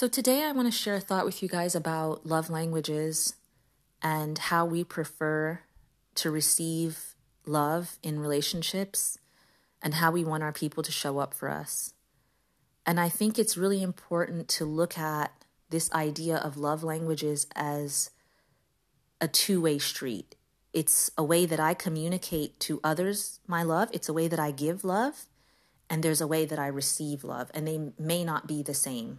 So, today I want to share a thought with you guys about love languages and how we prefer to receive love in relationships and how we want our people to show up for us. And I think it's really important to look at this idea of love languages as a two way street. It's a way that I communicate to others my love, it's a way that I give love, and there's a way that I receive love, and they may not be the same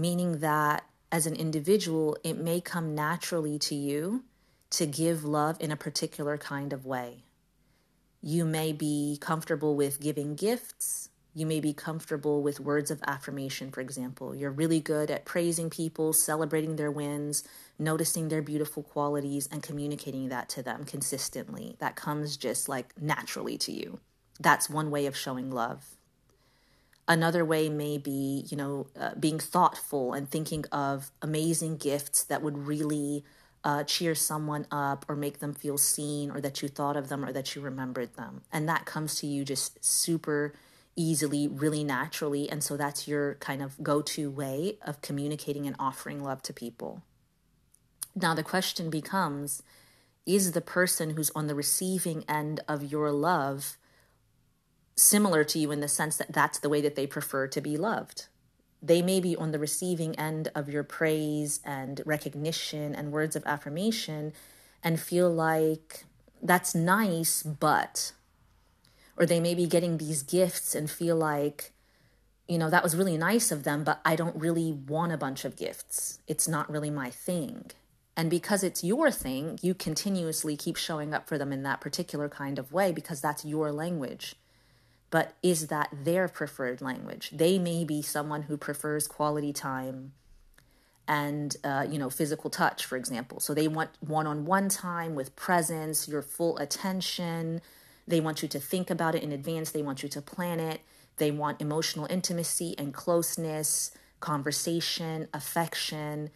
meaning that as an individual, it may come naturally to you to give love in a particular kind of way. You may be comfortable with giving gifts. You may be comfortable with words of affirmation, for example. You're really good at praising people, celebrating their wins, noticing their beautiful qualities, and communicating that to them consistently. That comes just like naturally to you. That's one way of showing love. Another way may be, you know, uh, being thoughtful and thinking of amazing gifts that would really uh, cheer someone up or make them feel seen or that you thought of them or that you remembered them. And that comes to you just super easily, really naturally. And so that's your kind of go to way of communicating and offering love to people. Now, the question becomes is the person who's on the receiving end of your love similar to you in the sense that that's the way that they prefer to be loved. They may be on the receiving end of your praise and recognition and words of affirmation and feel like that's nice, but, or they may be getting these gifts and feel like, you know, that was really nice of them, but I don't really want a bunch of gifts. It's not really my thing. And because it's your thing, you continuously keep showing up for them in that particular kind of way because that's your language but is that their preferred language? They may be someone who prefers quality time and uh, you know physical touch, for example. So they want one-on-one time with presence, your full attention. They want you to think about it in advance. They want you to plan it. They want emotional intimacy and closeness, conversation, affection.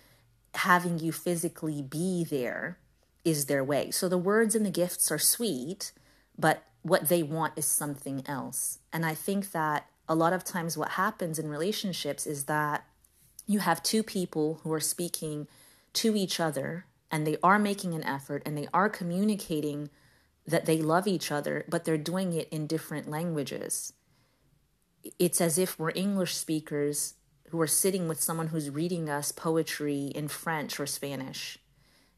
Having you physically be there is their way. So the words and the gifts are sweet, but what they want is something else. And I think that a lot of times what happens in relationships is that you have two people who are speaking to each other and they are making an effort and they are communicating that they love each other, but they're doing it in different languages. It's as if we're English speakers who are sitting with someone who's reading us poetry in French or Spanish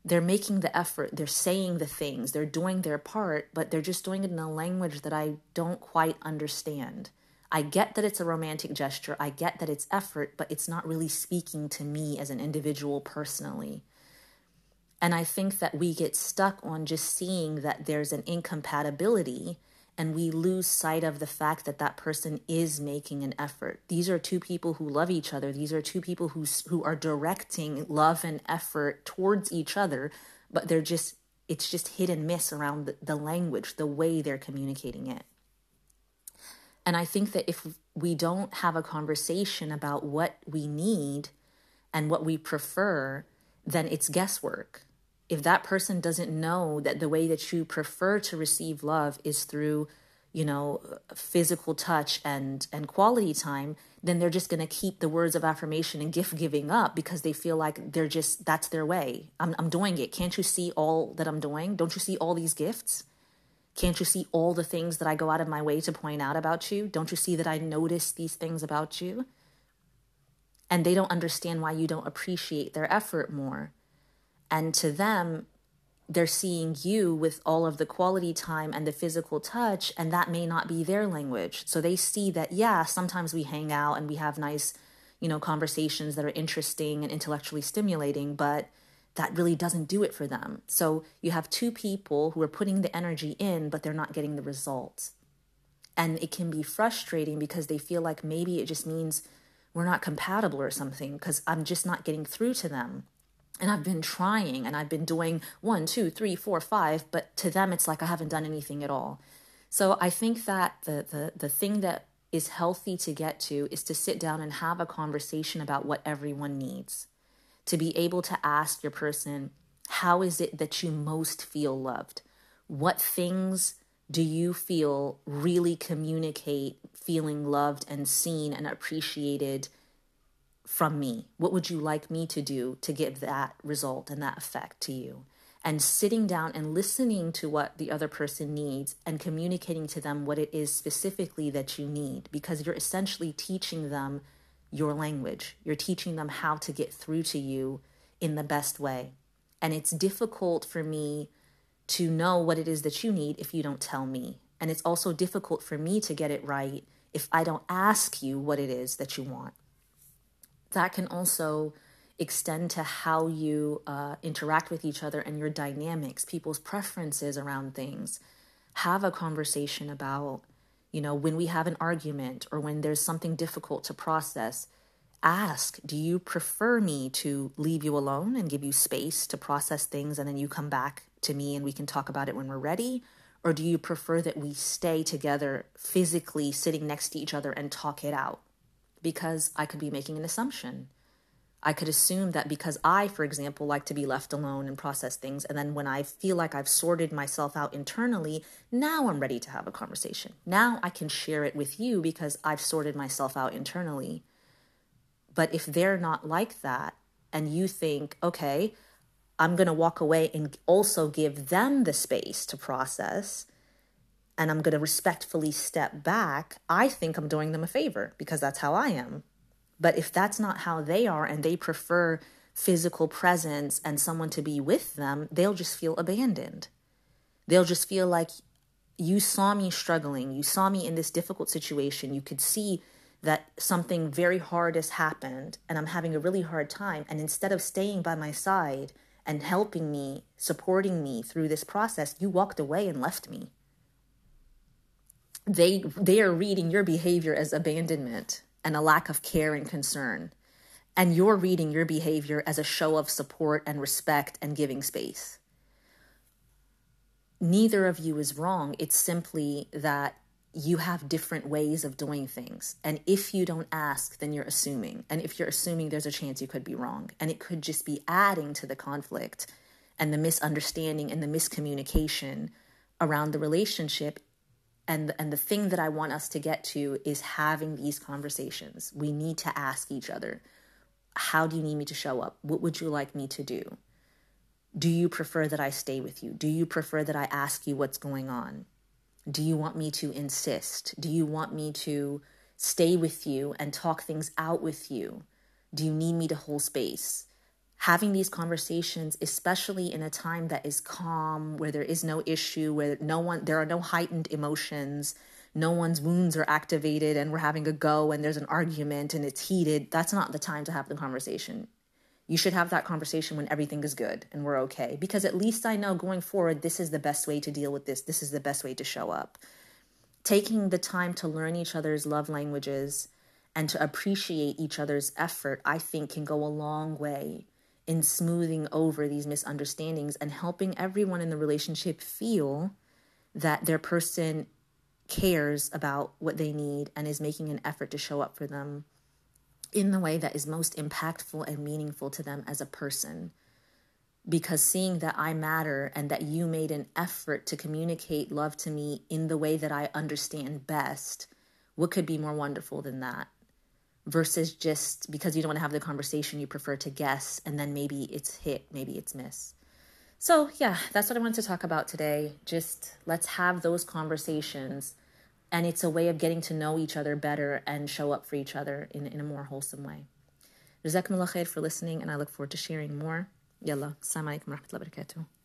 they're making the effort, they're saying the things, they're doing their part, but they're just doing it in a language that I don't quite understand. I get that it's a romantic gesture, I get that it's effort, but it's not really speaking to me as an individual personally. And I think that we get stuck on just seeing that there's an incompatibility and we lose sight of the fact that that person is making an effort. These are two people who love each other. These are two people who who are directing love and effort towards each other, but they're just it's just hit and miss around the, the language, the way they're communicating it. And I think that if we don't have a conversation about what we need and what we prefer, then it's guesswork if that person doesn't know that the way that you prefer to receive love is through you know physical touch and and quality time then they're just going to keep the words of affirmation and gift giving up because they feel like they're just that's their way. I'm, I'm doing it. Can't you see all that i'm doing? Don't you see all these gifts? Can't you see all the things that i go out of my way to point out about you? Don't you see that i notice these things about you? And they don't understand why you don't appreciate their effort more and to them, they're seeing you with all of the quality time and the physical touch, and that may not be their language. So they see that, yeah, sometimes we hang out and we have nice, you know, conversations that are interesting and intellectually stimulating, but that really doesn't do it for them. So you have two people who are putting the energy in, but they're not getting the results. And it can be frustrating because they feel like maybe it just means we're not compatible or something because I'm just not getting through to them and I've been trying and I've been doing one, two, three, four, five, but to them it's like I haven't done anything at all. So I think that the the the thing that is healthy to get to is to sit down and have a conversation about what everyone needs. To be able to ask your person, how is it that you most feel loved? What things do you feel really communicate feeling loved and seen and appreciated from me? What would you like me to do to give that result and that effect to you? And sitting down and listening to what the other person needs and communicating to them what it is specifically that you need, because you're essentially teaching them your language. You're teaching them how to get through to you in the best way. And it's difficult for me to know what it is that you need if you don't tell me. And it's also difficult for me to get it right if I don't ask you what it is that you want. That can also extend to how you uh, interact with each other and your dynamics, people's preferences around things. Have a conversation about, you know, when we have an argument or when there's something difficult to process, ask, do you prefer me to leave you alone and give you space to process things and then you come back to me and we can talk about it when we're ready? Or do you prefer that we stay together physically sitting next to each other and talk it out? Because I could be making an assumption. I could assume that because I, for example, like to be left alone and process things, and then when I feel like I've sorted myself out internally, now I'm ready to have a conversation. Now I can share it with you because I've sorted myself out internally. But if they're not like that, and you think, okay, I'm going to walk away and also give them the space to process, and I'm going to respectfully step back, I think I'm doing them a favor because that's how I am. But if that's not how they are and they prefer physical presence and someone to be with them, they'll just feel abandoned. They'll just feel like you saw me struggling, you saw me in this difficult situation, you could see that something very hard has happened and I'm having a really hard time. And instead of staying by my side and helping me, supporting me through this process, you walked away and left me. They, they are reading your behavior as abandonment and a lack of care and concern. And you're reading your behavior as a show of support and respect and giving space. Neither of you is wrong. It's simply that you have different ways of doing things. And if you don't ask, then you're assuming. And if you're assuming, there's a chance you could be wrong. And it could just be adding to the conflict and the misunderstanding and the miscommunication around the relationship. And, and the thing that I want us to get to is having these conversations. We need to ask each other how do you need me to show up? What would you like me to do? Do you prefer that I stay with you? Do you prefer that I ask you what's going on? Do you want me to insist? Do you want me to stay with you and talk things out with you? Do you need me to hold space? Having these conversations, especially in a time that is calm, where there is no issue, where no one, there are no heightened emotions, no one's wounds are activated, and we're having a go and there's an argument and it's heated, that's not the time to have the conversation you should have that conversation when everything is good and we're okay. Because at least I know going forward, this is the best way to deal with this. This is the best way to show up. Taking the time to learn each other's love languages and to appreciate each other's effort, I think, can go a long way in smoothing over these misunderstandings and helping everyone in the relationship feel that their person cares about what they need and is making an effort to show up for them in the way that is most impactful and meaningful to them as a person. Because seeing that I matter and that you made an effort to communicate love to me in the way that I understand best, what could be more wonderful than that? Versus just because you don't want to have the conversation, you prefer to guess and then maybe it's hit, maybe it's miss. So, yeah, that's what I wanted to talk about today. Just let's have those conversations and it's a way of getting to know each other better and show up for each other in, in a more wholesome way. Jazakumullah khair for listening, and I look forward to sharing more. Yalla, assalamu alaikum wa rahmatullahi wa barakatuh.